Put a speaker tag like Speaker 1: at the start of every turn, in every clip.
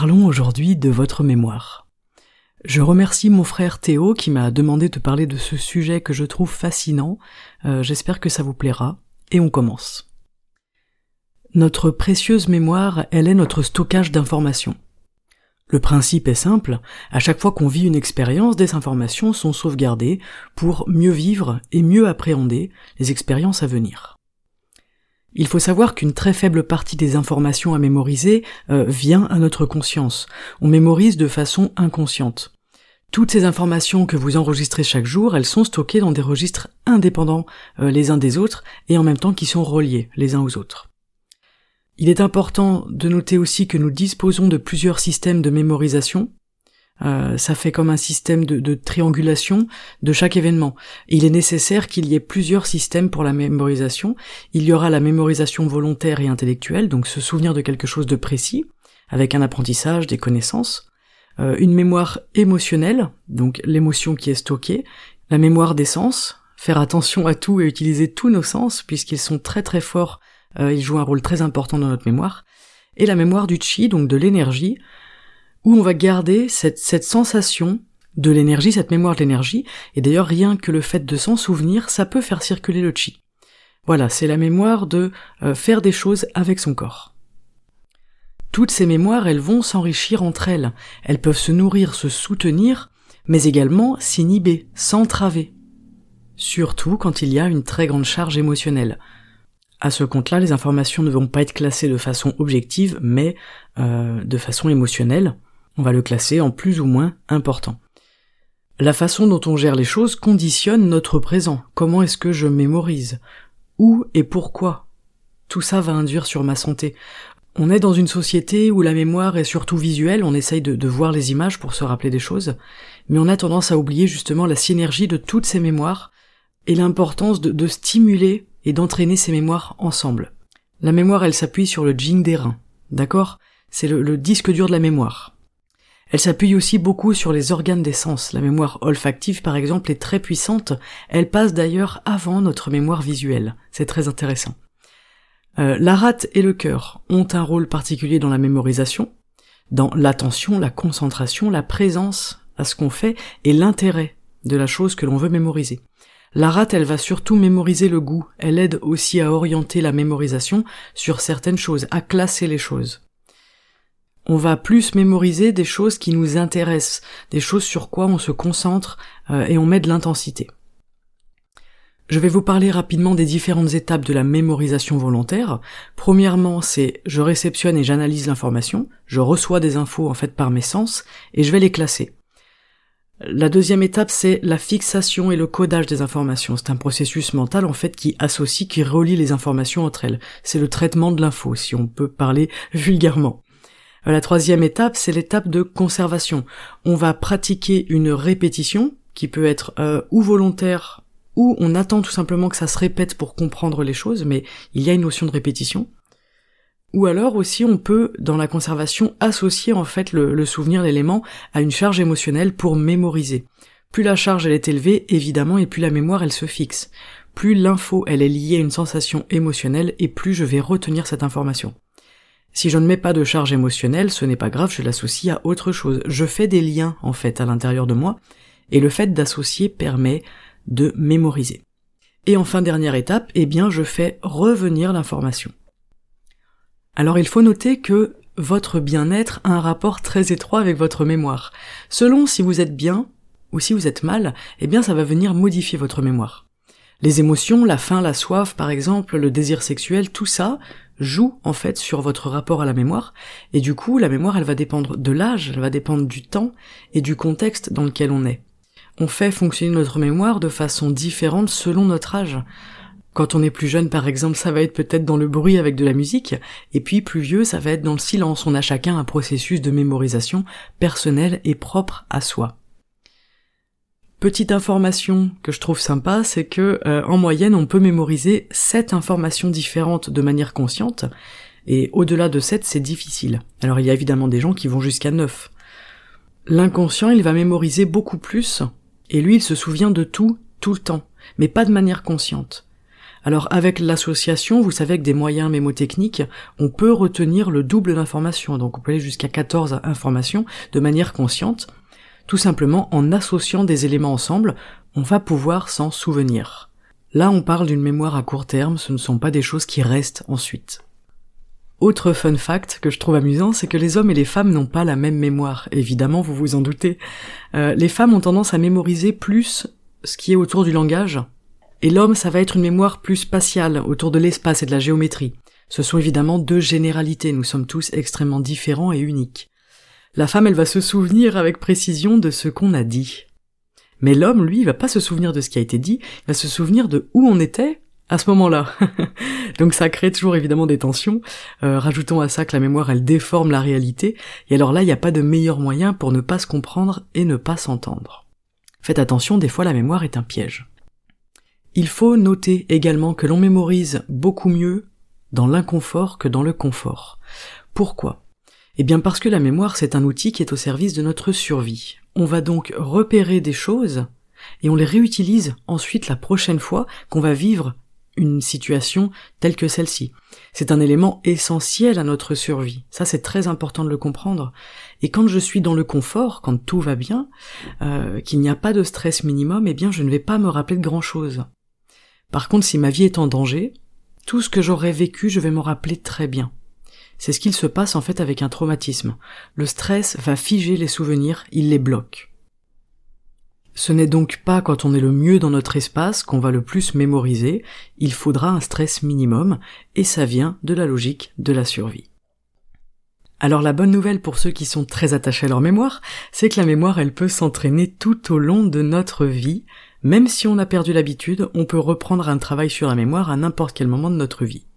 Speaker 1: Parlons aujourd'hui de votre mémoire. Je remercie mon frère Théo qui m'a demandé de parler de ce sujet que je trouve fascinant. Euh, j'espère que ça vous plaira. Et on commence. Notre précieuse mémoire, elle est notre stockage d'informations. Le principe est simple, à chaque fois qu'on vit une expérience, des informations sont sauvegardées pour mieux vivre et mieux appréhender les expériences à venir. Il faut savoir qu'une très faible partie des informations à mémoriser euh, vient à notre conscience. On mémorise de façon inconsciente. Toutes ces informations que vous enregistrez chaque jour, elles sont stockées dans des registres indépendants euh, les uns des autres et en même temps qui sont reliés les uns aux autres. Il est important de noter aussi que nous disposons de plusieurs systèmes de mémorisation. Euh, ça fait comme un système de, triangulation de chaque événement. Il est nécessaire qu'il y ait plusieurs systèmes pour la mémorisation. Il y aura la mémorisation volontaire et intellectuelle, donc se souvenir de quelque chose de précis, avec un apprentissage, des connaissances. Euh, une mémoire émotionnelle, donc l'émotion qui est stockée. La mémoire des sens, faire attention à tout et utiliser tous nos sens, puisqu'ils sont très très forts euh, il joue un rôle très important dans notre mémoire, et la mémoire du chi, donc de l'énergie, où on va garder cette, sensation de l'énergie, cette mémoire de l'énergie, et d'ailleurs rien que le fait de s'en souvenir, ça peut faire circuler le chi. Voilà, c'est la mémoire de euh, faire des choses avec son corps. Toutes ces mémoires, elles vont s'enrichir entre elles, elles peuvent se nourrir, se soutenir, mais également s'inhiber, s'entraver. Surtout quand il y a une très grande charge émotionnelle. À ce compte-là, les informations ne vont pas être classées de façon objective, mais euh, de façon émotionnelle. On va le classer en plus ou moins important. La façon dont on gère les choses conditionne notre présent. Comment est-ce que je mémorise? Où et pourquoi? Tout ça va induire sur ma santé. On est dans une société où la mémoire est surtout visuelle, on essaye de, voir les images pour se rappeler des choses, mais on a tendance à oublier justement la synergie de toutes ces mémoires et l'importance de, de stimuler et d'entraîner ces mémoires ensemble. La mémoire, elle s'appuie sur le jing des reins, d'accord? C'est le, disque dur de la mémoire. Elle s'appuie aussi beaucoup sur les organes des sens. La mémoire olfactive, par exemple, est très puissante. Elle passe d'ailleurs avant notre mémoire visuelle. C'est très intéressant. Euh, la rate et le cœur ont un rôle particulier dans la mémorisation, dans l'attention, la concentration, la présence à ce qu'on fait et l'intérêt de la chose que l'on veut mémoriser. La rate, elle va surtout mémoriser le goût, elle aide aussi à orienter la mémorisation sur certaines choses, à classer les choses. On va plus mémoriser des choses qui nous intéressent, des choses sur quoi on se concentre euh, et on met de l'intensité. Je vais vous parler rapidement des différentes étapes de la mémorisation volontaire. Premièrement, c'est je réceptionne et j'analyse l'information, je reçois des infos en fait par mes sens et je vais les classer. La deuxième étape, c'est la fixation et le codage des informations. C'est un processus mental, en fait, qui associe, qui relie les informations entre elles. C'est le traitement de l'info, si on peut parler vulgairement. La troisième étape, c'est l'étape de conservation. On va pratiquer une répétition, qui peut être euh, ou volontaire, ou on attend tout simplement que ça se répète pour comprendre les choses, mais il y a une notion de répétition. Ou alors aussi on peut, dans la conservation, associer en fait le, souvenir, l'élément, à une charge émotionnelle pour mémoriser. Plus la charge elle est élevée, évidemment, et plus la mémoire elle se fixe. Plus l'info elle est liée à une sensation émotionnelle, et plus je vais retenir cette information. Si je ne mets pas de charge émotionnelle, ce n'est pas grave, je l'associe à autre chose. Je fais des liens, en fait, à l'intérieur de moi, et le fait d'associer permet de mémoriser. Et enfin, dernière étape, eh bien, je fais revenir l'information. Alors il faut noter que votre bien-être a un rapport très étroit avec votre mémoire. Selon si vous êtes bien ou si vous êtes mal, eh bien ça va venir modifier votre mémoire. Les émotions, la faim, la soif par exemple, le désir sexuel, tout ça joue en fait sur votre rapport à la mémoire, et du coup la mémoire elle va dépendre de l'âge, elle va dépendre du temps et du contexte dans lequel on est. on fait fonctionner notre mémoire de façon différente selon notre âge. Quand on est plus jeune, par exemple, ça va être peut-être dans le bruit avec de la musique, et puis plus vieux, ça va être dans le silence. On a chacun un processus de mémorisation personnel et propre à soi. Petite information que je trouve sympa, c'est que euh, en moyenne, on peut mémoriser 7 informations différentes de manière consciente, et au-delà de 7, c'est difficile. Alors il y a évidemment des gens qui vont jusqu'à 9. L'inconscient, il va mémoriser beaucoup plus, et lui, il se souvient de tout, tout le temps, mais pas de manière consciente. Alors avec l'association, vous savez que des moyens mémotechniques, on peut retenir le double d'informations, donc on peut aller jusqu'à 14 informations de manière consciente, tout simplement en associant des éléments ensemble, on va pouvoir s'en souvenir. Là, on parle d'une mémoire à court terme, ce ne sont pas des choses qui restent ensuite. Autre fun fact que je trouve amusant, c'est que les hommes et les femmes n'ont pas la même mémoire. Évidemment, vous vous en doutez. Euh, les femmes ont tendance à mémoriser plus ce qui est autour du langage, et l'homme, ça va être une mémoire plus spatiale, autour de l'espace et de la géométrie. Ce sont évidemment deux généralités, nous sommes tous extrêmement différents et uniques. La femme, elle va se souvenir avec précision de ce qu'on a dit. Mais l'homme, lui, il va pas se souvenir de ce qui a été dit, il va se souvenir de où on était à ce moment-là. Donc ça crée toujours évidemment des tensions. Euh, rajoutons à ça que la mémoire, elle déforme la réalité. Et alors là, il n'y a pas de meilleur moyen pour ne pas se comprendre et ne pas s'entendre. Faites attention, des fois la mémoire est un piège. Il faut noter également que l'on mémorise beaucoup mieux dans l'inconfort que dans le confort. Pourquoi? Eh bien parce que la mémoire c'est un outil qui est au service de notre survie. On va donc repérer des choses et on les réutilise ensuite la prochaine fois qu'on va vivre une situation telle que celle-ci. C'est un élément essentiel à notre survie. Ça, c'est très important de le comprendre. Et quand je suis dans le confort, quand tout va bien, euh, qu'il n'y a pas de stress minimum, eh bien, je ne vais pas me rappeler de grand-chose. Par contre, si ma vie est en danger, tout ce que j'aurais vécu, je vais me rappeler très bien. C'est ce qu'il se passe en fait avec un traumatisme. Le stress va figer les souvenirs, il les bloque. Ce n'est donc pas quand on est le mieux dans notre espace qu'on va le plus mémoriser, il faudra un stress minimum, et ça vient de la logique de la survie. Alors la bonne nouvelle pour ceux qui sont très attachés à leur mémoire, c'est que la mémoire elle peut s'entraîner tout au long de notre vie, même si on a perdu l'habitude, on peut reprendre un travail sur la mémoire à n'importe quel moment de notre vie.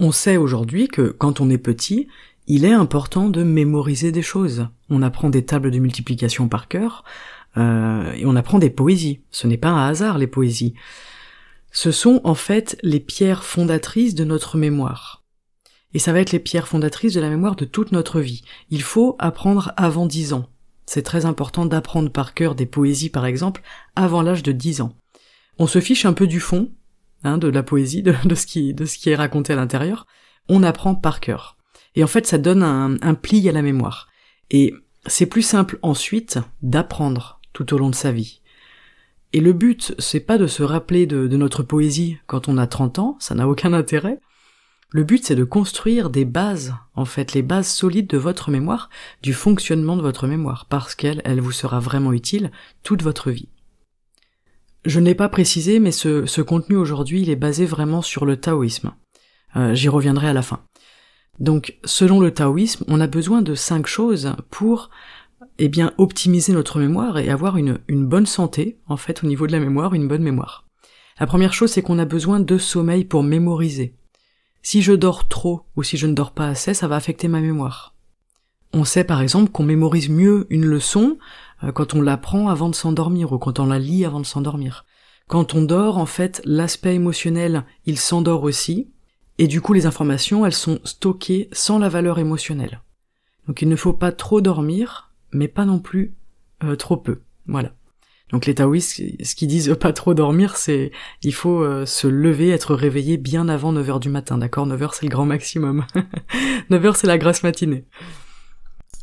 Speaker 1: On sait aujourd'hui que quand on est petit, il est important de mémoriser des choses. On apprend des tables de multiplication par cœur, euh, et on apprend des poésies. Ce n'est pas un hasard les poésies. Ce sont en fait les pierres fondatrices de notre mémoire. Et ça va être les pierres fondatrices de la mémoire de toute notre vie. Il faut apprendre avant dix ans. C'est très important d'apprendre par cœur des poésies par exemple avant l'âge de dix ans. On se fiche un peu du fond, Hein, de la poésie, de, ce qui, est raconté à l'intérieur, on apprend par cœur. Et en fait, ça donne un, un pli à la mémoire. Et c'est plus simple ensuite d'apprendre tout au long de sa vie. Et le but, c'est pas de se rappeler de, de, notre poésie quand on a 30 ans, ça n'a aucun intérêt. Le but, c'est de construire des bases, en fait, les bases solides de votre mémoire, du fonctionnement de votre mémoire, parce qu'elle, elle vous sera vraiment utile toute votre vie. Je ne l'ai pas précisé, mais ce, contenu aujourd'hui, il est basé vraiment sur le taoïsme. Euh, j'y reviendrai à la fin. Donc, selon le taoïsme, on a besoin de cinq choses pour, eh bien, optimiser notre mémoire et avoir une, une bonne santé, en fait, au niveau de la mémoire, une bonne mémoire. La première chose, c'est qu'on a besoin de sommeil pour mémoriser. Si je dors trop ou si je ne dors pas assez, ça va affecter ma mémoire. On sait par exemple qu'on mémorise mieux une leçon euh, quand on l'apprend avant de s'endormir ou quand on la lit avant de s'endormir. Quand on dort, en fait, l'aspect émotionnel, il s'endort aussi, et du coup les informations, elles sont stockées sans la valeur émotionnelle. Donc il ne faut pas trop dormir, mais pas non plus euh, trop peu. Voilà. Donc les taoïstes, ce qu'ils disent pas trop dormir, c'est il faut euh, se lever, être réveillé bien avant 9h du matin, d'accord? 9h c'est le grand maximum. 9h c'est la grasse matinée.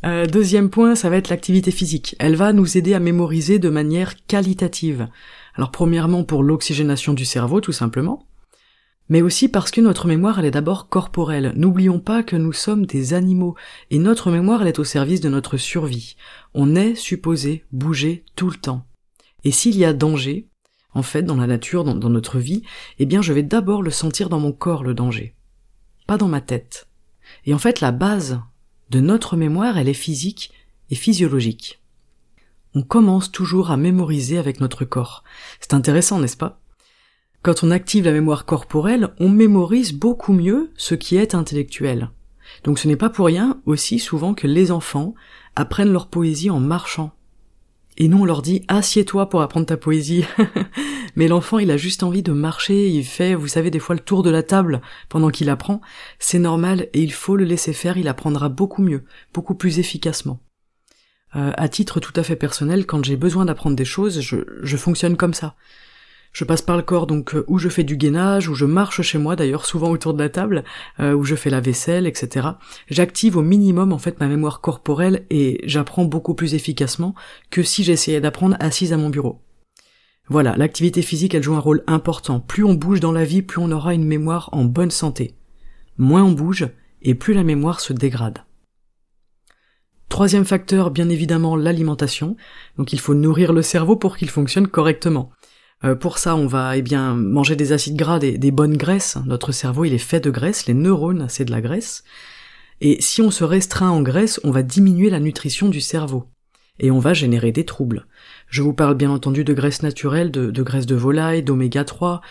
Speaker 1: Euh, deuxième point, ça va être l'activité physique. Elle va nous aider à mémoriser de manière qualitative. Alors premièrement pour l'oxygénation du cerveau tout simplement, mais aussi parce que notre mémoire elle est d'abord corporelle. N'oublions pas que nous sommes des animaux et notre mémoire elle est au service de notre survie. On est supposé bouger tout le temps. Et s'il y a danger, en fait dans la nature, dans notre vie, eh bien je vais d'abord le sentir dans mon corps le danger, pas dans ma tête. Et en fait la base de notre mémoire, elle est physique et physiologique. On commence toujours à mémoriser avec notre corps. C'est intéressant, n'est-ce pas? Quand on active la mémoire corporelle, on mémorise beaucoup mieux ce qui est intellectuel. Donc ce n'est pas pour rien aussi souvent que les enfants apprennent leur poésie en marchant. Et nous on leur dit assieds-toi pour apprendre ta poésie. Mais l'enfant il a juste envie de marcher, il fait, vous savez, des fois le tour de la table pendant qu'il apprend. C'est normal et il faut le laisser faire, il apprendra beaucoup mieux, beaucoup plus efficacement. Euh, à titre tout à fait personnel, quand j'ai besoin d'apprendre des choses, je, je fonctionne comme ça. Je passe par le corps, donc euh, où je fais du gainage, où je marche chez moi d'ailleurs, souvent autour de la table, euh, où je fais la vaisselle, etc. J'active au minimum en fait ma mémoire corporelle et j'apprends beaucoup plus efficacement que si j'essayais d'apprendre assise à mon bureau. Voilà, l'activité physique elle joue un rôle important. Plus on bouge dans la vie, plus on aura une mémoire en bonne santé. Moins on bouge, et plus la mémoire se dégrade. Troisième facteur, bien évidemment, l'alimentation. Donc il faut nourrir le cerveau pour qu'il fonctionne correctement. Euh, pour ça, on va eh bien manger des acides gras, des, des, bonnes graisses. Notre cerveau, il est fait de graisse, les neurones, c'est de la graisse. Et si on se restreint en graisse, on va diminuer la nutrition du cerveau. Et on va générer des troubles. Je vous parle bien entendu de graisse naturelle, de, graisse de volaille, d'oméga 3,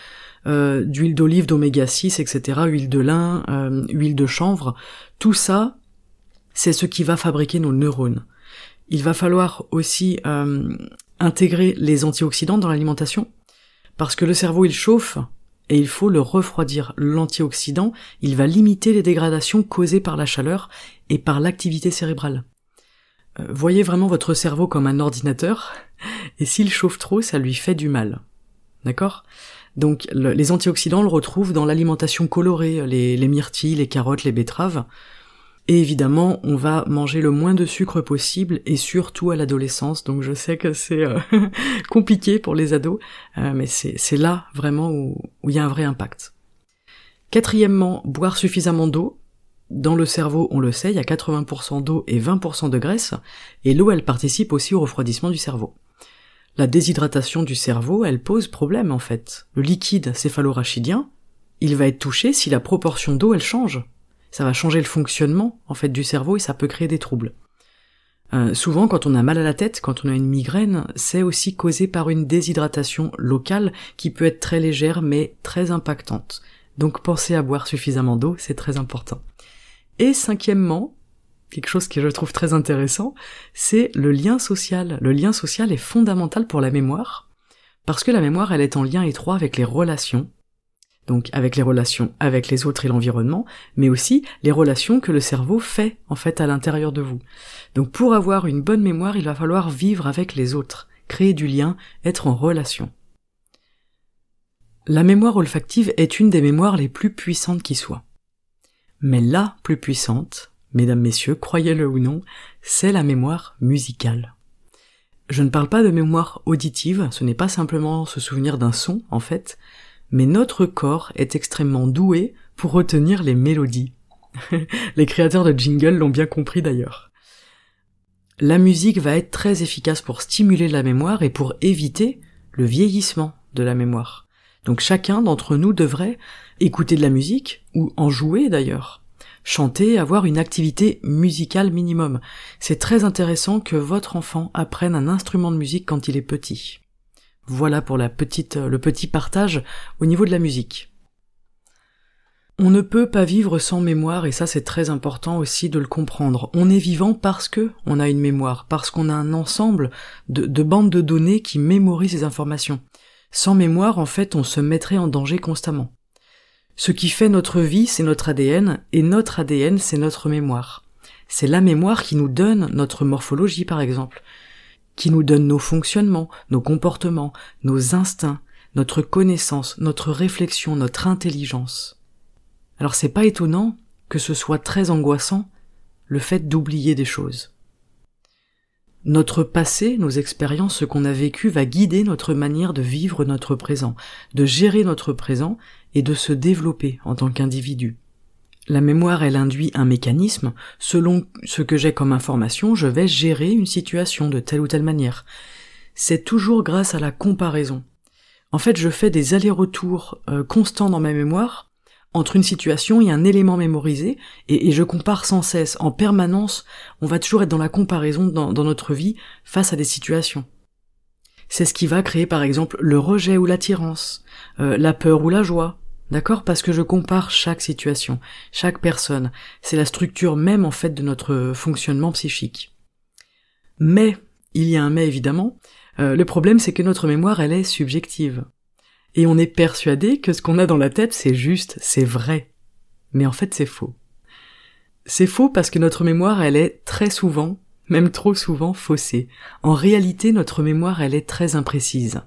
Speaker 1: euh, d'huile d'olive, d'oméga 6, etc., huile de lin, euh, huile de chanvre. Tout ça, c'est ce qui va fabriquer nos neurones. Il va falloir aussi intégrer les antioxydants dans l'alimentation, parce que le cerveau il chauffe et il faut le refroidir. L'antioxydant, il va limiter les dégradations causées par la chaleur et par l'activité cérébrale. Euh, voyez vraiment votre cerveau comme un ordinateur, et s'il chauffe trop, ça lui fait du mal. D'accord? Donc les antioxydants, le retrouve dans l'alimentation colorée, les myrtilles, les carottes, les betteraves. Et évidemment, on va manger le moins de sucre possible et surtout à l'adolescence. Donc je sais que c'est euh, compliqué pour les ados, euh, mais c'est là vraiment où il y a un vrai impact. Quatrièmement, boire suffisamment d'eau. Dans le cerveau, on le sait, il y a 80% d'eau et 20% de graisse, et l'eau, elle participe aussi au refroidissement du cerveau. La déshydratation du cerveau, elle pose problème en fait. Le liquide céphalorachidien, il va être touché si la proportion d'eau, elle change ça va changer le fonctionnement en fait du cerveau et ça peut créer des troubles. Euh, souvent, quand on a mal à la tête, quand on a une migraine, c'est aussi causé par une déshydratation locale qui peut être très légère mais très impactante. Donc pensez à boire suffisamment d'eau, c'est très important. Et cinquièmement, quelque chose que je trouve très intéressant, c'est le lien social. Le lien social est fondamental pour la mémoire, parce que la mémoire, elle est en lien étroit avec les relations, donc avec les relations avec les autres et l'environnement, mais aussi les relations que le cerveau fait en fait à l'intérieur de vous. Donc pour avoir une bonne mémoire, il va falloir vivre avec les autres, créer du lien, être en relation. La mémoire olfactive est une des mémoires les plus puissantes qui soit. Mais la plus puissante, mesdames, messieurs, croyez-le ou non, c'est la mémoire musicale. Je ne parle pas de mémoire auditive, ce n'est pas simplement se souvenir d'un son, en fait, mais notre corps est extrêmement doué pour retenir les mélodies. les créateurs de jingle l'ont bien compris d'ailleurs. La musique va être très efficace pour stimuler la mémoire et pour éviter le vieillissement de la mémoire. Donc chacun d'entre nous devrait écouter de la musique, ou en jouer d'ailleurs. Chanter, avoir une activité musicale minimum. C'est très intéressant que votre enfant apprenne un instrument de musique quand il est petit. Voilà pour la petite, le petit partage au niveau de la musique. On ne peut pas vivre sans mémoire et ça c'est très important aussi de le comprendre. On est vivant parce que on a une mémoire, parce qu'on a un ensemble de, de bandes de données qui mémorisent ces informations. Sans mémoire, en fait, on se mettrait en danger constamment. Ce qui fait notre vie, c'est notre ADN, et notre ADN, c'est notre mémoire. C'est la mémoire qui nous donne notre morphologie, par exemple qui nous donne nos fonctionnements, nos comportements, nos instincts, notre connaissance, notre réflexion, notre intelligence. Alors c'est pas étonnant que ce soit très angoissant le fait d'oublier des choses. Notre passé, nos expériences, ce qu'on a vécu va guider notre manière de vivre notre présent, de gérer notre présent et de se développer en tant qu'individu. La mémoire, elle induit un mécanisme. Selon ce que j'ai comme information, je vais gérer une situation de telle ou telle manière. C'est toujours grâce à la comparaison. En fait, je fais des allers-retours euh, constants dans ma mémoire entre une situation et un élément mémorisé, et, je compare sans cesse, en permanence, on va toujours être dans la comparaison dans, notre vie face à des situations. C'est ce qui va créer par exemple le rejet ou l'attirance, euh, la peur ou la joie, d'accord? Parce que je compare chaque situation, chaque personne, c'est la structure même en fait de notre fonctionnement psychique. Mais, il y a un mais évidemment, euh, le problème c'est que notre mémoire elle est subjective et on est persuadé que ce qu'on a dans la tête c'est juste, c'est vrai. Mais en fait c'est faux. C'est faux parce que notre mémoire elle est très souvent, même trop souvent, faussée. En réalité notre mémoire elle est très imprécise.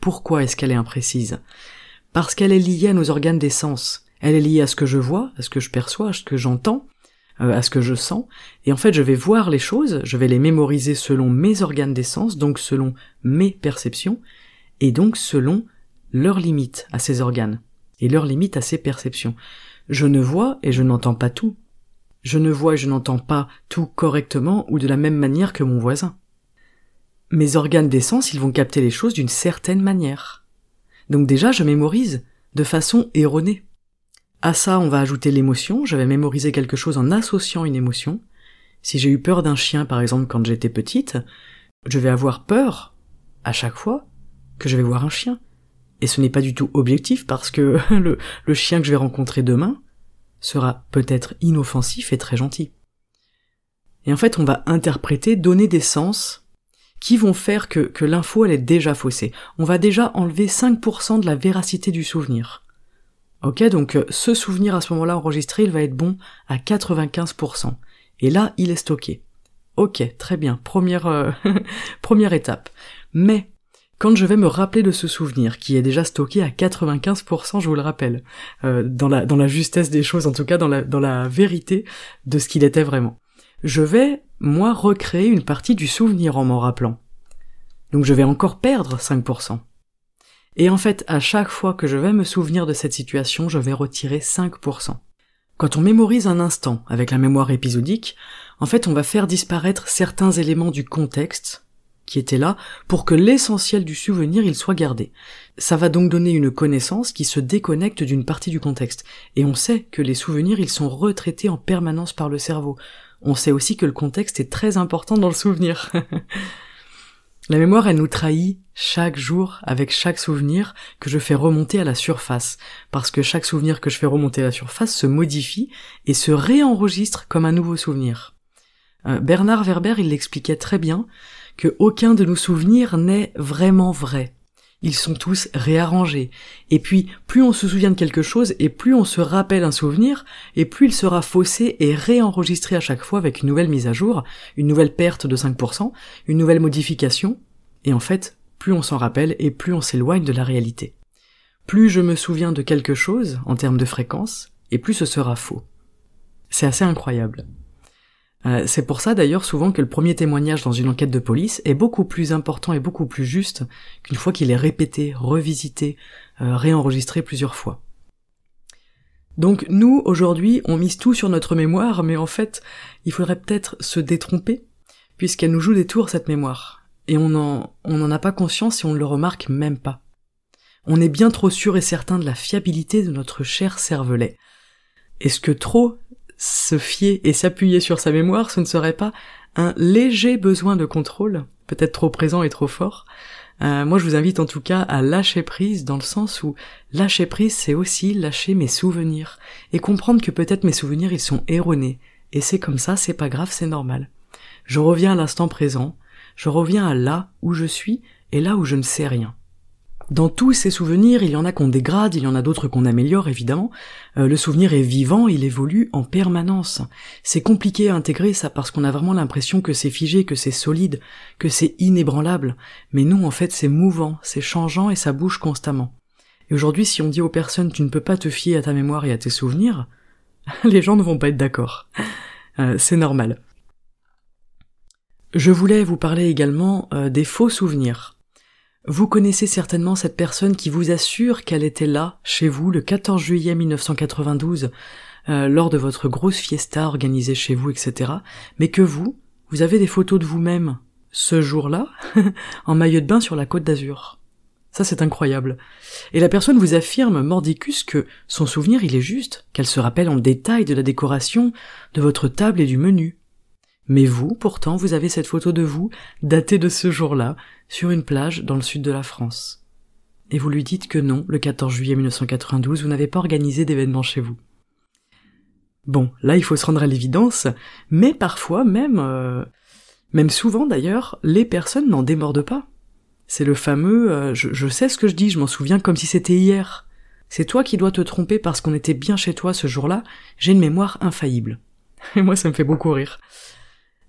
Speaker 1: Pourquoi est-ce qu'elle est imprécise? Parce qu'elle est liée à nos organes des sens. Elle est liée à ce que je vois, à ce que je perçois, à ce que j'entends, euh, à ce que je sens, et en fait je vais voir les choses, je vais les mémoriser selon mes organes des sens, donc selon mes perceptions, et donc selon leurs limites à ces organes, et leurs limites à ces perceptions. Je ne vois et je n'entends pas tout. Je ne vois et je n'entends pas tout correctement ou de la même manière que mon voisin. Mes organes d'essence, ils vont capter les choses d'une certaine manière. Donc déjà, je mémorise de façon erronée. À ça, on va ajouter l'émotion, je vais mémoriser quelque chose en associant une émotion. Si j'ai eu peur d'un chien, par exemple, quand j'étais petite, je vais avoir peur, à chaque fois, que je vais voir un chien. Et ce n'est pas du tout objectif parce que le, le chien que je vais rencontrer demain sera peut-être inoffensif et très gentil. Et en fait, on va interpréter, donner des sens qui vont faire que, que l'info elle est déjà faussée. On va déjà enlever 5% de la véracité du souvenir. Ok, donc euh, ce souvenir à ce moment-là enregistré, il va être bon à 95%. Et là, il est stocké. Ok, très bien, première, euh, première étape. Mais quand je vais me rappeler de ce souvenir, qui est déjà stocké à 95%, je vous le rappelle, euh, dans, la, dans la justesse des choses, en tout cas dans la, dans la vérité de ce qu'il était vraiment, je vais, moi, recréer une partie du souvenir en m'en rappelant. Donc je vais encore perdre 5%. Et en fait, à chaque fois que je vais me souvenir de cette situation, je vais retirer 5%. Quand on mémorise un instant avec la mémoire épisodique, en fait, on va faire disparaître certains éléments du contexte qui était là pour que l'essentiel du souvenir il soit gardé. Ça va donc donner une connaissance qui se déconnecte d'une partie du contexte. Et on sait que les souvenirs ils sont retraités en permanence par le cerveau. On sait aussi que le contexte est très important dans le souvenir. la mémoire elle nous trahit chaque jour avec chaque souvenir que je fais remonter à la surface, parce que chaque souvenir que je fais remonter à la surface se modifie et se réenregistre comme un nouveau souvenir. Euh, Bernard Werber il l'expliquait très bien, que aucun de nos souvenirs n'est vraiment vrai. Ils sont tous réarrangés. Et puis, plus on se souvient de quelque chose, et plus on se rappelle un souvenir, et plus il sera faussé et réenregistré à chaque fois avec une nouvelle mise à jour, une nouvelle perte de 5%, une nouvelle modification. Et en fait, plus on s'en rappelle, et plus on s'éloigne de la réalité. Plus je me souviens de quelque chose, en termes de fréquence, et plus ce sera faux. C'est assez incroyable. Euh, c'est pour ça d'ailleurs souvent que le premier témoignage dans une enquête de police est beaucoup plus important et beaucoup plus juste qu'une fois qu'il est répété, revisité, euh, réenregistré plusieurs fois. Donc nous, aujourd'hui, on mise tout sur notre mémoire, mais en fait, il faudrait peut-être se détromper, puisqu'elle nous joue des tours, cette mémoire. Et on n'en on a pas conscience et on ne le remarque même pas. On est bien trop sûr et certain de la fiabilité de notre cher cervelet. Est-ce que trop se fier et s'appuyer sur sa mémoire, ce ne serait pas un léger besoin de contrôle, peut-être trop présent et trop fort. Euh, moi, je vous invite en tout cas à lâcher prise dans le sens où lâcher prise, c'est aussi lâcher mes souvenirs et comprendre que peut-être mes souvenirs, ils sont erronés. Et c'est comme ça, c'est pas grave, c'est normal. Je reviens à l'instant présent, je reviens à là où je suis et là où je ne sais rien. Dans tous ces souvenirs, il y en a qu'on dégrade, il y en a d'autres qu'on améliore évidemment. Euh, le souvenir est vivant, il évolue en permanence. C'est compliqué à intégrer ça parce qu'on a vraiment l'impression que c'est figé, que c'est solide, que c'est inébranlable. Mais nous en fait c'est mouvant, c'est changeant et ça bouge constamment. Et aujourd'hui si on dit aux personnes tu ne peux pas te fier à ta mémoire et à tes souvenirs, les gens ne vont pas être d'accord. Euh, c'est normal. Je voulais vous parler également euh, des faux souvenirs. Vous connaissez certainement cette personne qui vous assure qu'elle était là, chez vous, le 14 juillet 1992, euh, lors de votre grosse fiesta organisée chez vous, etc. Mais que vous, vous avez des photos de vous-même, ce jour-là, en maillot de bain sur la côte d'Azur. Ça, c'est incroyable. Et la personne vous affirme, mordicus, que son souvenir, il est juste, qu'elle se rappelle en détail de la décoration, de votre table et du menu. Mais vous, pourtant, vous avez cette photo de vous, datée de ce jour-là, sur une plage dans le sud de la France. Et vous lui dites que non, le 14 juillet 1992, vous n'avez pas organisé d'événement chez vous. Bon, là, il faut se rendre à l'évidence, mais parfois, même, euh, même souvent d'ailleurs, les personnes n'en démordent pas. C'est le fameux euh, je, sais ce que je dis, je m'en souviens comme si c'était hier. C'est toi qui dois te tromper parce qu'on était bien chez toi ce jour-là, j'ai une mémoire infaillible. Et moi ça me fait beaucoup rire.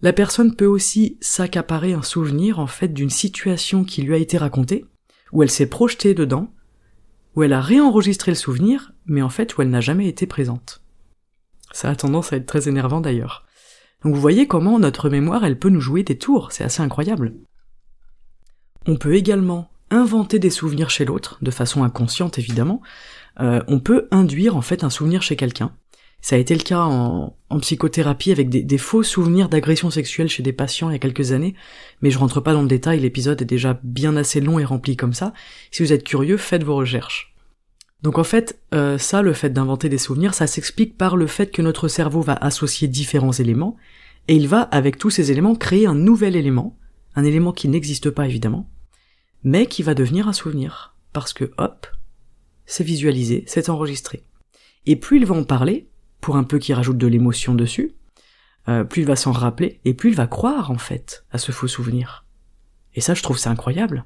Speaker 1: La personne peut aussi s'accaparer un souvenir en fait d'une situation qui lui a été racontée, où elle s'est projetée dedans, où elle a réenregistré le souvenir, mais en fait où elle n'a jamais été présente. Ça a tendance à être très énervant d'ailleurs. Donc vous voyez comment notre mémoire elle peut nous jouer des tours, c'est assez incroyable. On peut également inventer des souvenirs chez l'autre, de façon inconsciente évidemment. Euh, on peut induire en fait un souvenir chez quelqu'un. Ça a été le cas en, psychothérapie avec des, faux souvenirs d'agression sexuelle chez des patients il y a quelques années, mais je rentre pas dans le détail, l'épisode est déjà bien assez long et rempli comme ça. Si vous êtes curieux, faites vos recherches. Donc en fait, euh, ça, le fait d'inventer des souvenirs, ça s'explique par le fait que notre cerveau va associer différents éléments, et il va, avec tous ces éléments, créer un nouvel élément, un élément qui n'existe pas évidemment, mais qui va devenir un souvenir. Parce que hop, c'est visualisé, c'est enregistré. Et plus il va en parler, pour un peu qu'il rajoute de l'émotion dessus, euh, plus il va s'en rappeler, et plus il va croire en fait à ce faux souvenir. Et ça, je trouve ça incroyable.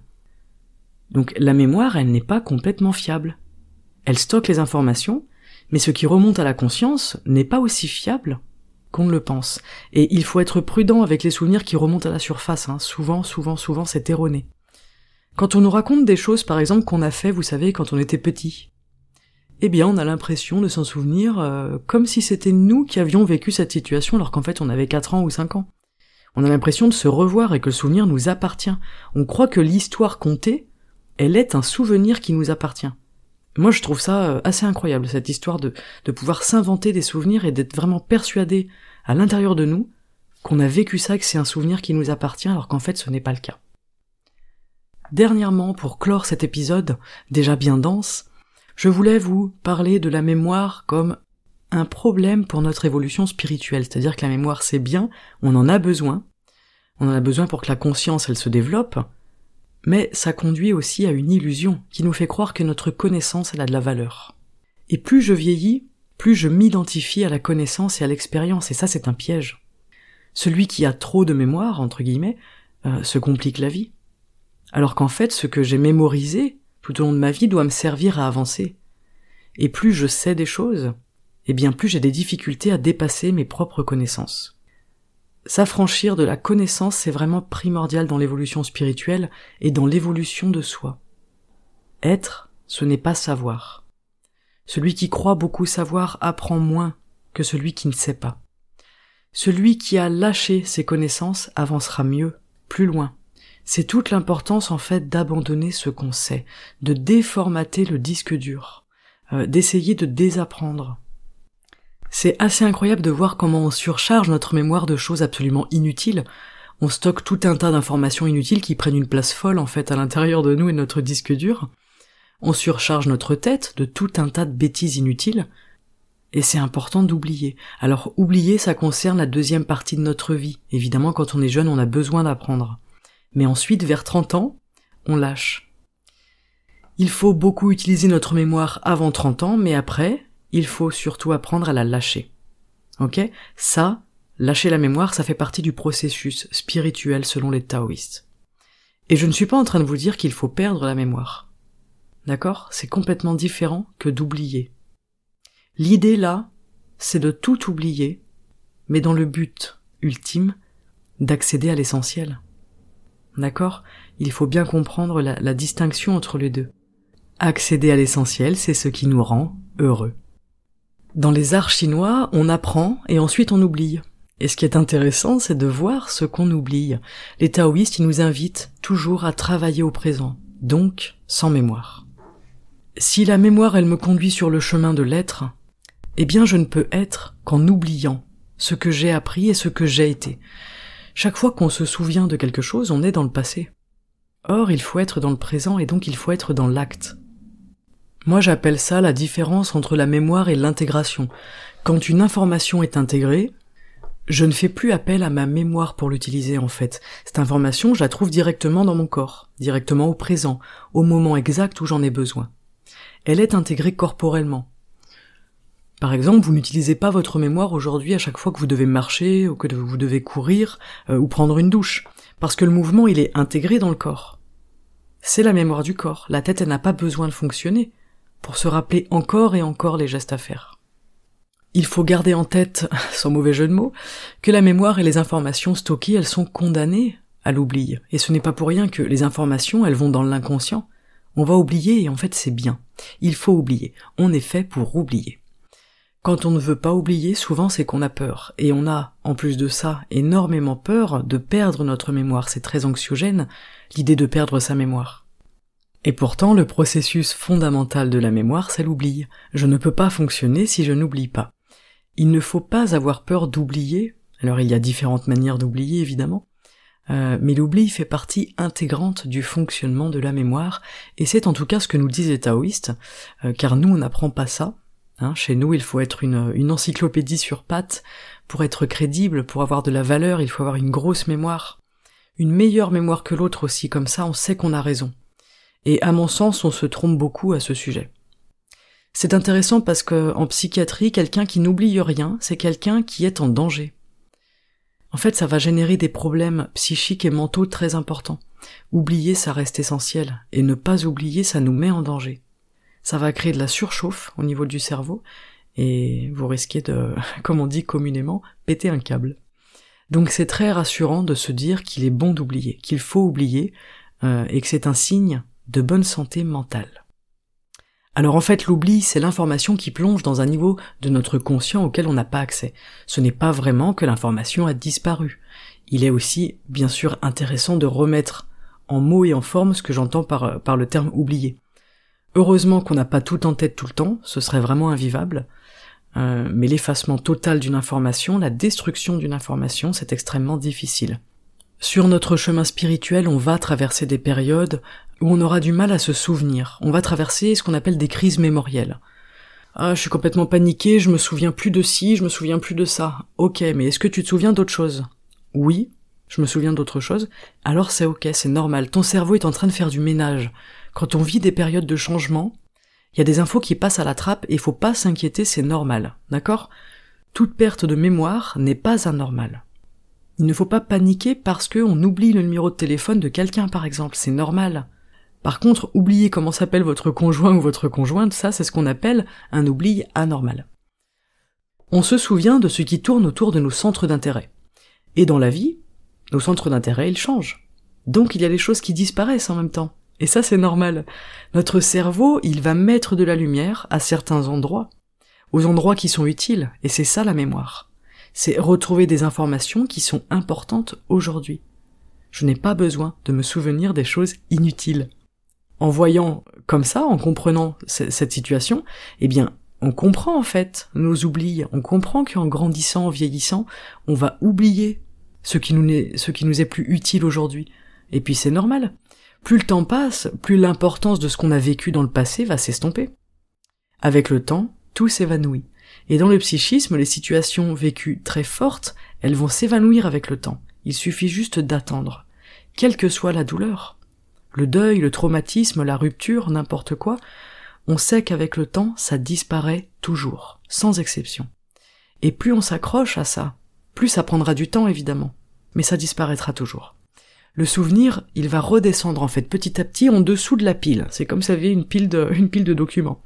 Speaker 1: Donc la mémoire, elle n'est pas complètement fiable. Elle stocke les informations, mais ce qui remonte à la conscience n'est pas aussi fiable qu'on le pense. Et il faut être prudent avec les souvenirs qui remontent à la surface. Hein. Souvent, souvent, souvent, c'est erroné. Quand on nous raconte des choses, par exemple, qu'on a fait, vous savez, quand on était petit, eh bien, on a l'impression de s'en souvenir euh, comme si c'était nous qui avions vécu cette situation alors qu'en fait on avait 4 ans ou 5 ans. On a l'impression de se revoir et que le souvenir nous appartient. On croit que l'histoire contée, elle est un souvenir qui nous appartient. Moi, je trouve ça euh, assez incroyable, cette histoire de, de pouvoir s'inventer des souvenirs et d'être vraiment persuadé à l'intérieur de nous qu'on a vécu ça, que c'est un souvenir qui nous appartient alors qu'en fait ce n'est pas le cas. Dernièrement, pour clore cet épisode, déjà bien dense, je voulais vous parler de la mémoire comme un problème pour notre évolution spirituelle, c'est-à-dire que la mémoire c'est bien, on en a besoin, on en a besoin pour que la conscience elle se développe, mais ça conduit aussi à une illusion qui nous fait croire que notre connaissance elle a de la valeur. Et plus je vieillis, plus je m'identifie à la connaissance et à l'expérience, et ça c'est un piège. Celui qui a trop de mémoire, entre guillemets, euh, se complique la vie alors qu'en fait ce que j'ai mémorisé tout au long de ma vie doit me servir à avancer. Et plus je sais des choses, et eh bien plus j'ai des difficultés à dépasser mes propres connaissances. S'affranchir de la connaissance, c'est vraiment primordial dans l'évolution spirituelle et dans l'évolution de soi. Être, ce n'est pas savoir. Celui qui croit beaucoup savoir apprend moins que celui qui ne sait pas. Celui qui a lâché ses connaissances avancera mieux, plus loin, c'est toute l'importance en fait d'abandonner ce qu'on sait, de déformater le disque dur, euh, d'essayer de désapprendre. C'est assez incroyable de voir comment on surcharge notre mémoire de choses absolument inutiles. On stocke tout un tas d'informations inutiles qui prennent une place folle en fait à l'intérieur de nous et de notre disque dur. On surcharge notre tête de tout un tas de bêtises inutiles. Et c'est important d'oublier. Alors oublier, ça concerne la deuxième partie de notre vie. Évidemment, quand on est jeune, on a besoin d'apprendre mais ensuite, vers 30 ans, on lâche. Il faut beaucoup utiliser notre mémoire avant 30 ans, mais après, il faut surtout apprendre à la lâcher. Ok? Ça, lâcher la mémoire, ça fait partie du processus spirituel selon les taoïstes. Et je ne suis pas en train de vous dire qu'il faut perdre la mémoire. D'accord? C'est complètement différent que d'oublier. L'idée là, c'est de tout oublier, mais dans le but ultime d'accéder à l'essentiel. D'accord? Il faut bien comprendre la, distinction entre les deux. Accéder à l'essentiel, c'est ce qui nous rend heureux. Dans les arts chinois, on apprend et ensuite on oublie. Et ce qui est intéressant, c'est de voir ce qu'on oublie. Les taoïstes, ils nous invitent toujours à travailler au présent, donc sans mémoire. Si la mémoire, elle me conduit sur le chemin de l'être, eh bien je ne peux être qu'en oubliant ce que j'ai appris et ce que j'ai été. Chaque fois qu'on se souvient de quelque chose, on est dans le passé. Or, il faut être dans le présent et donc il faut être dans l'acte. Moi j'appelle ça la différence entre la mémoire et l'intégration. Quand une information est intégrée, je ne fais plus appel à ma mémoire pour l'utiliser en fait. Cette information, je la trouve directement dans mon corps, directement au présent, au moment exact où j'en ai besoin. Elle est intégrée corporellement. Par exemple, vous n'utilisez pas votre mémoire aujourd'hui à chaque fois que vous devez marcher ou que vous devez courir euh, ou prendre une douche, parce que le mouvement il est intégré dans le corps. C'est la mémoire du corps. La tête elle n'a pas besoin de fonctionner pour se rappeler encore et encore les gestes à faire. Il faut garder en tête, sans mauvais jeu de mots, que la mémoire et les informations stockées, elles sont condamnées à l'oubli. Et ce n'est pas pour rien que les informations, elles vont dans l'inconscient. On va oublier et en fait c'est bien. Il faut oublier. On est fait pour oublier. Quand on ne veut pas oublier, souvent c'est qu'on a peur. Et on a, en plus de ça, énormément peur de perdre notre mémoire. C'est très anxiogène, l'idée de perdre sa mémoire. Et pourtant, le processus fondamental de la mémoire, c'est l'oubli. Je ne peux pas fonctionner si je n'oublie pas. Il ne faut pas avoir peur d'oublier. Alors il y a différentes manières d'oublier, évidemment. Euh, mais l'oubli fait partie intégrante du fonctionnement de la mémoire, et c'est en tout cas ce que nous disent les taoïstes, euh, car nous on n'apprend pas ça. Hein. chez nous, il faut être une, encyclopédie sur pattes pour être crédible, pour avoir de la valeur, il faut avoir une grosse mémoire, une meilleure mémoire que l'autre aussi, comme ça on sait qu'on a raison. Et à mon sens, on se trompe beaucoup à ce sujet. C'est intéressant parce que en psychiatrie, quelqu'un qui n'oublie rien, c'est quelqu'un qui est en danger. En fait, ça va générer des problèmes psychiques et mentaux très importants. Oublier, ça reste essentiel, et ne pas oublier, ça nous met en danger. Ça va créer de la surchauffe au niveau du cerveau, et vous risquez de, comme on dit communément, péter un câble. Donc c'est très rassurant de se dire qu'il est bon d'oublier, qu'il faut oublier, euh, et que c'est un signe de bonne santé mentale. Alors en fait, l'oubli, c'est l'information qui plonge dans un niveau de notre conscient auquel on n'a pas accès. Ce n'est pas vraiment que l'information a disparu. Il est aussi, bien sûr, intéressant de remettre en mots et en forme ce que j'entends par, par le terme oublier. Heureusement qu'on n'a pas tout en tête tout le temps, ce serait vraiment invivable, euh, mais l'effacement total d'une information, la destruction d'une information, c'est extrêmement difficile. Sur notre chemin spirituel, on va traverser des périodes où on aura du mal à se souvenir. On va traverser ce qu'on appelle des crises mémorielles. Ah, je suis complètement paniqué, je me souviens plus de ci, je me souviens plus de ça. Ok, mais est-ce que tu te souviens d'autre chose? Oui, je me souviens d'autre chose. Alors c'est ok, c'est normal. Ton cerveau est en train de faire du ménage. Quand on vit des périodes de changement, il y a des infos qui passent à la trappe et faut pas s'inquiéter, c'est normal. D'accord? Toute perte de mémoire n'est pas anormale. Il ne faut pas paniquer parce qu'on oublie le numéro de téléphone de quelqu'un par exemple, c'est normal. Par contre, oublier comment s'appelle votre conjoint ou votre conjointe, ça c'est ce qu'on appelle un oubli anormal. On se souvient de ce qui tourne autour de nos centres d'intérêt. Et dans la vie, nos centres d'intérêt, ils changent. Donc il y a des choses qui disparaissent en même temps. Et ça c'est normal. Notre cerveau, il va mettre de la lumière à certains endroits, aux endroits qui sont utiles, et c'est ça la mémoire c'est retrouver des informations qui sont importantes aujourd'hui. Je n'ai pas besoin de me souvenir des choses inutiles. En voyant comme ça, en comprenant cette situation, eh bien, on comprend en fait nos oublis, on comprend qu'en grandissant, en vieillissant, on va oublier ce qui nous est, ce qui nous est plus utile aujourd'hui. Et puis c'est normal. Plus le temps passe, plus l'importance de ce qu'on a vécu dans le passé va s'estomper. Avec le temps, tout s'évanouit. Et dans le psychisme, les situations vécues très fortes, elles vont s'évanouir avec le temps. Il suffit juste d'attendre. Quelle que soit la douleur. Le deuil, le traumatisme, la rupture, n'importe quoi, on sait qu'avec le temps, ça disparaît toujours, sans exception. Et plus on s'accroche à ça, plus ça prendra du temps évidemment, mais ça disparaîtra toujours. Le souvenir, il va redescendre en fait petit à petit en dessous de la pile. C'est comme ça avait une pile de, une pile de documents.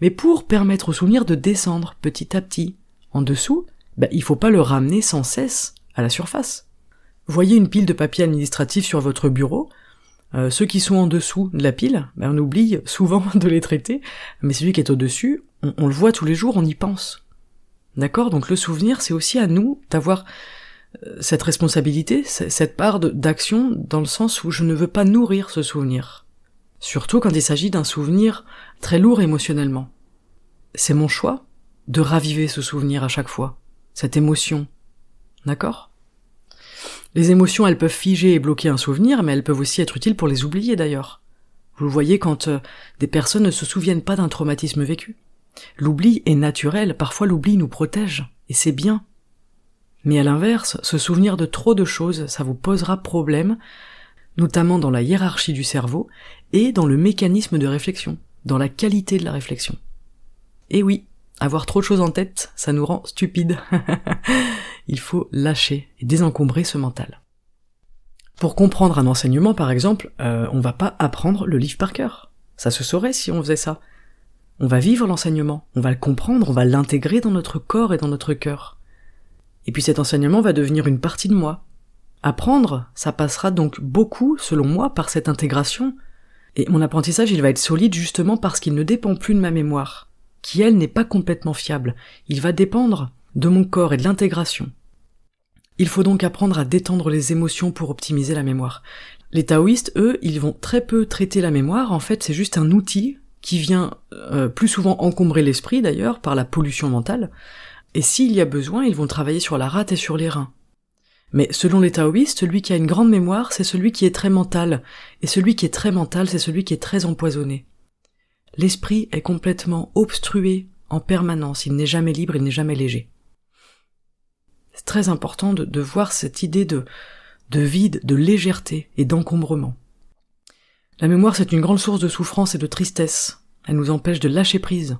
Speaker 1: Mais pour permettre au souvenir de descendre petit à petit en dessous, bah, il faut pas le ramener sans cesse à la surface. Voyez une pile de papier administratif sur votre bureau, euh, ceux qui sont en dessous de la pile, bah, on oublie souvent de les traiter, mais celui qui est au-dessus, on, le voit tous les jours, on y pense. D'accord? Donc le souvenir, c'est aussi à nous d'avoir cette responsabilité, cette part d'action, dans le sens où je ne veux pas nourrir ce souvenir. Surtout quand il s'agit d'un souvenir très lourd émotionnellement. C'est mon choix de raviver ce souvenir à chaque fois, cette émotion. D'accord? Les émotions, elles peuvent figer et bloquer un souvenir, mais elles peuvent aussi être utiles pour les oublier d'ailleurs. Vous le voyez quand euh, des personnes ne se souviennent pas d'un traumatisme vécu. L'oubli est naturel, parfois l'oubli nous protège, et c'est bien. Mais à l'inverse, se souvenir de trop de choses, ça vous posera problème, notamment dans la hiérarchie du cerveau et dans le mécanisme de réflexion, dans la qualité de la réflexion. Et oui, avoir trop de choses en tête, ça nous rend stupides. Il faut lâcher et désencombrer ce mental. Pour comprendre un enseignement, par exemple, euh, on va pas apprendre le livre par cœur. Ça se saurait si on faisait ça. On va vivre l'enseignement, on va le comprendre, on va l'intégrer dans notre corps et dans notre cœur. Et puis cet enseignement va devenir une partie de moi. Apprendre, ça passera donc beaucoup, selon moi, par cette intégration. Et mon apprentissage, il va être solide justement parce qu'il ne dépend plus de ma mémoire, qui elle n'est pas complètement fiable. Il va dépendre de mon corps et de l'intégration. Il faut donc apprendre à détendre les émotions pour optimiser la mémoire. Les taoïstes, eux, ils vont très peu traiter la mémoire, en fait c'est juste un outil qui vient euh, plus souvent encombrer l'esprit d'ailleurs par la pollution mentale, et s'il y a besoin, ils vont travailler sur la rate et sur les reins. Mais selon les taoïstes, celui qui a une grande mémoire, c'est celui qui est très mental, et celui qui est très mental, c'est celui qui est très empoisonné. L'esprit est complètement obstrué en permanence, il n'est jamais libre, il n'est jamais léger. C'est très important de, voir cette idée de, de vide, de légèreté et d'encombrement. La mémoire, c'est une grande source de souffrance et de tristesse. Elle nous empêche de lâcher prise.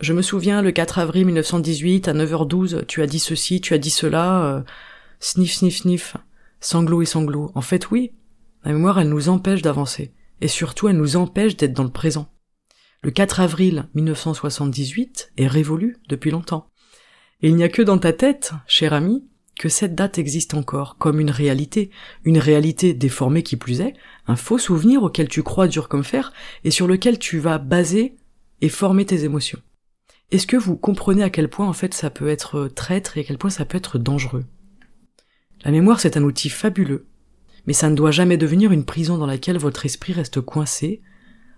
Speaker 1: Je me souviens, le 4 avril 1918, à 9h12, tu as dit ceci, tu as dit cela, euh, sniff, sniff, sniff, sanglot et sanglot. En fait, oui, la mémoire, elle nous empêche d'avancer. Et surtout, elle nous empêche d'être dans le présent. Le 4 avril 1978 est révolu depuis longtemps. Et il n'y a que dans ta tête, cher ami, que cette date existe encore, comme une réalité, une réalité déformée qui plus est, un faux souvenir auquel tu crois dur comme fer, et sur lequel tu vas baser et former tes émotions. Est-ce que vous comprenez à quel point en fait ça peut être traître et à quel point ça peut être dangereux? La mémoire c'est un outil fabuleux, mais ça ne doit jamais devenir une prison dans laquelle votre esprit reste coincé,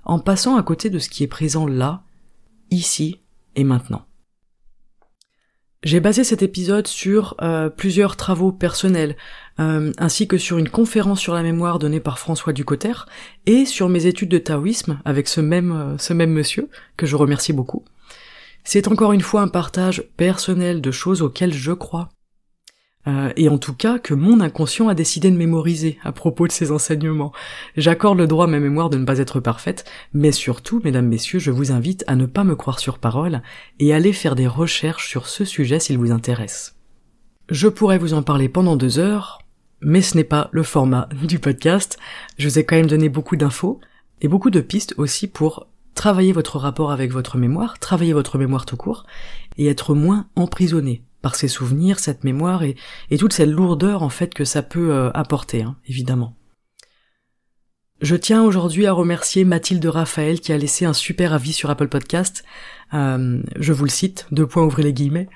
Speaker 1: en passant à côté de ce qui est présent là, ici et maintenant. J'ai basé cet épisode sur euh, plusieurs travaux personnels, euh, ainsi que sur une conférence sur la mémoire donnée par François Ducoter, et sur mes études de taoïsme avec ce même, euh, ce même monsieur, que je remercie beaucoup. C'est encore une fois un partage personnel de choses auxquelles je crois. Euh, et en tout cas que mon inconscient a décidé de mémoriser à propos de ces enseignements. J'accorde le droit à ma mémoire de ne pas être parfaite, mais surtout, mesdames, messieurs, je vous invite à ne pas me croire sur parole et aller faire des recherches sur ce sujet s'il vous intéresse. Je pourrais vous en parler pendant deux heures, mais ce n'est pas le format du podcast. Je vous ai quand même donné beaucoup d'infos et beaucoup de pistes aussi pour travailler votre rapport avec votre mémoire, travailler votre mémoire tout court, et être moins emprisonné par ses souvenirs, cette mémoire et, toute cette lourdeur en fait que ça peut euh, apporter, hein, évidemment. Je tiens aujourd'hui à remercier Mathilde Raphaël qui a laissé un super avis sur Apple Podcast. Euh, je vous le cite, deux points ouvrez les guillemets.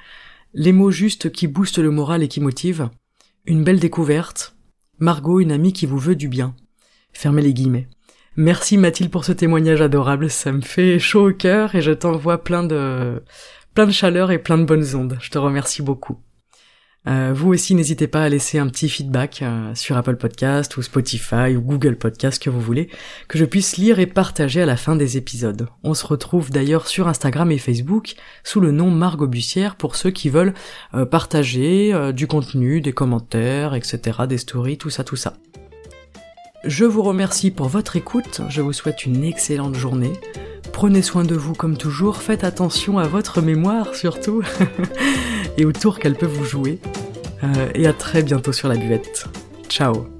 Speaker 1: Les mots justes qui boostent le moral et qui motivent. Une belle découverte. Margot, une amie qui vous veut du bien. Fermez les guillemets. Merci Mathilde pour ce témoignage adorable, ça me fait chaud au cœur et je t'envoie plein de plein de chaleur et plein de bonnes ondes. Je te remercie beaucoup. Euh, vous aussi, n'hésitez pas à laisser un petit feedback euh, sur Apple Podcast ou Spotify ou Google Podcast que vous voulez, que je puisse lire et partager à la fin des épisodes. On se retrouve d'ailleurs sur Instagram et Facebook sous le nom Margot Bussière pour ceux qui veulent euh, partager du contenu, des commentaires, etc., des stories, tout ça, tout ça. Je vous remercie pour votre écoute, je vous souhaite une excellente journée. Prenez soin de vous comme toujours, faites attention à votre mémoire surtout, et au tour qu'elle peut vous jouer. Euh, et à très bientôt sur la buvette. Ciao